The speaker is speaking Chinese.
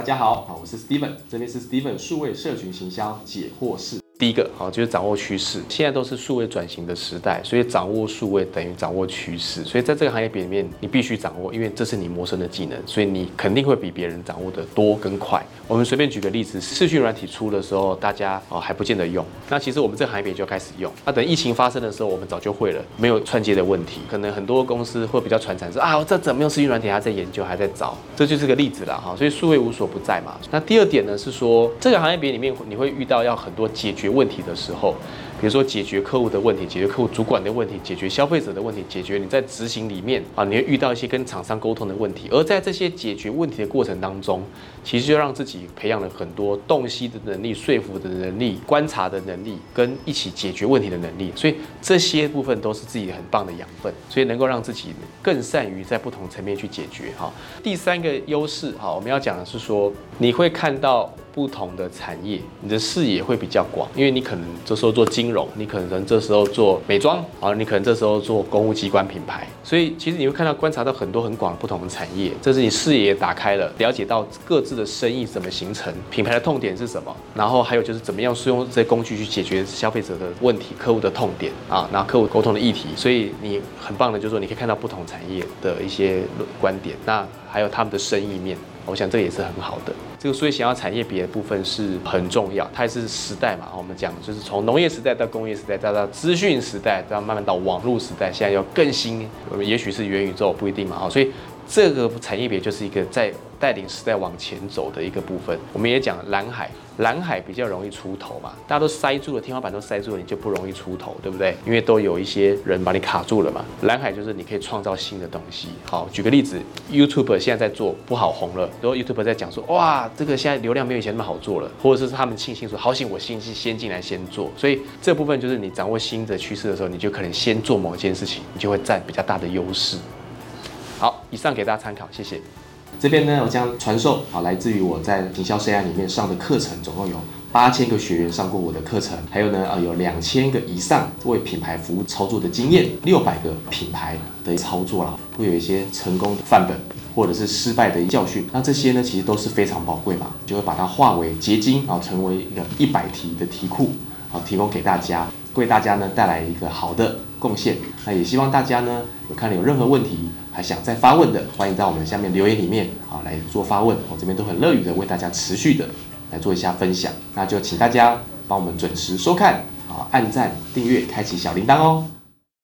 大家好，好，我是 Steven，这边是 Steven 数位社群行销解惑室。第一个好就是掌握趋势，现在都是数位转型的时代，所以掌握数位等于掌握趋势，所以在这个行业里面你必须掌握，因为这是你谋生的技能，所以你肯定会比别人掌握的多跟快。我们随便举个例子，视讯软体出的时候，大家哦还不见得用，那其实我们这个行业里就开始用，那等疫情发生的时候，我们早就会了，没有串接的问题。可能很多公司会比较传产说啊，这怎么用视讯软体还在研究还在找，这就是个例子了哈。所以数位无所不在嘛。那第二点呢是说，这个行业里面你会遇到要很多解决问题的时候。比如说解决客户的问题，解决客户主管的问题，解决消费者的问题，解决你在执行里面啊，你会遇到一些跟厂商沟通的问题。而在这些解决问题的过程当中，其实就让自己培养了很多洞悉的能力、说服的能力、观察的能力，跟一起解决问题的能力。所以这些部分都是自己很棒的养分，所以能够让自己更善于在不同层面去解决。哈，第三个优势，哈，我们要讲的是说，你会看到。不同的产业，你的视野会比较广，因为你可能这时候做金融，你可能这时候做美妆，啊，你可能这时候做公务机关品牌，所以其实你会看到观察到很多很广不同的产业，这是你视野打开了，了解到各自的生意怎么形成，品牌的痛点是什么，然后还有就是怎么样使用这些工具去解决消费者的问题、客户的痛点啊，然后客户沟通的议题，所以你很棒的就是说你可以看到不同产业的一些观点，那还有他们的生意面。我想这也是很好的，这个所以想要产业别的部分是很重要，它也是时代嘛。我们讲就是从农业时代到工业时代，再到资讯时代，再慢慢到网络时代，现在要更新，也许是元宇宙，不一定嘛。好，所以这个产业别就是一个在。带领时代往前走的一个部分，我们也讲蓝海，蓝海比较容易出头嘛，大家都塞住了，天花板都塞住了，你就不容易出头，对不对？因为都有一些人把你卡住了嘛。蓝海就是你可以创造新的东西。好，举个例子，YouTube 现在在做不好红了，然后 YouTube 在讲说，哇，这个现在流量没有以前那么好做了，或者是他们庆幸说，好险我先先进来先做，所以这部分就是你掌握新的趋势的时候，你就可能先做某件事情，你就会占比较大的优势。好，以上给大家参考，谢谢。这边呢，我将传授啊，来自于我在营销生涯里面上的课程，总共有八千个学员上过我的课程，还有呢，啊，有两千个以上为品牌服务操作的经验，六百个品牌的操作了，会有一些成功的范本或者是失败的教训，那这些呢，其实都是非常宝贵嘛，就会把它化为结晶啊，成为一个一百题的题库啊，提供给大家，为大家呢带来一个好的贡献。那也希望大家呢，有看了有任何问题。还想再发问的，欢迎在我们下面留言里面啊来做发问，我这边都很乐于的为大家持续的来做一下分享。那就请大家帮我们准时收看啊，按赞、订阅、开启小铃铛哦。